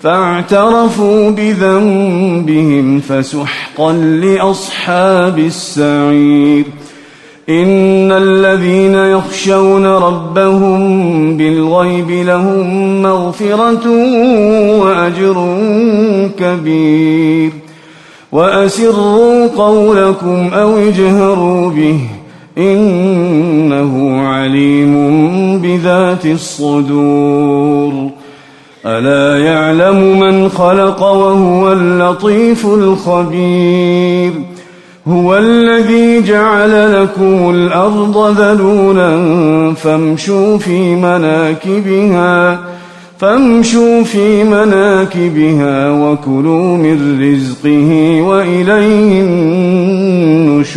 فاعترفوا بذنبهم فسحقا لأصحاب السعير. إن الذين يخشون ربهم بالغيب لهم مغفرة وأجر كبير. وأسروا قولكم أو اجهروا به إنه عليم بذات الصدور. ألا يعلم من خلق وهو اللطيف الخبير؟ هو الذي جعل لكم الأرض ذلولا فامشوا في مناكبها فامشوا في مناكبها وكلوا من رزقه وإليه النشور.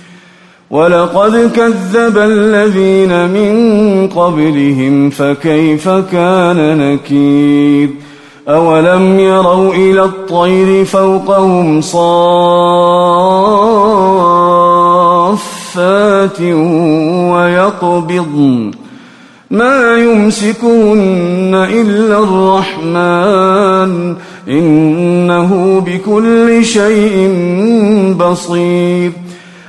ولقد كذب الذين من قبلهم فكيف كان نكير؟ أولم يروا إلى الطير فوقهم صافات ويقبضن. ما يمسكهن إلا الرحمن. إنه بكل شيء بصير.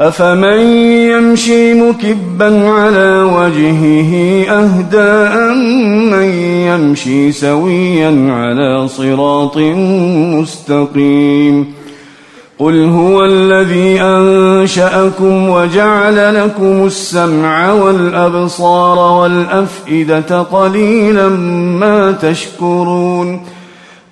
أفمن يمشي مكبا على وجهه أهدى من يمشي سويا على صراط مستقيم قل هو الذي أنشأكم وجعل لكم السمع والأبصار والأفئدة قليلا ما تشكرون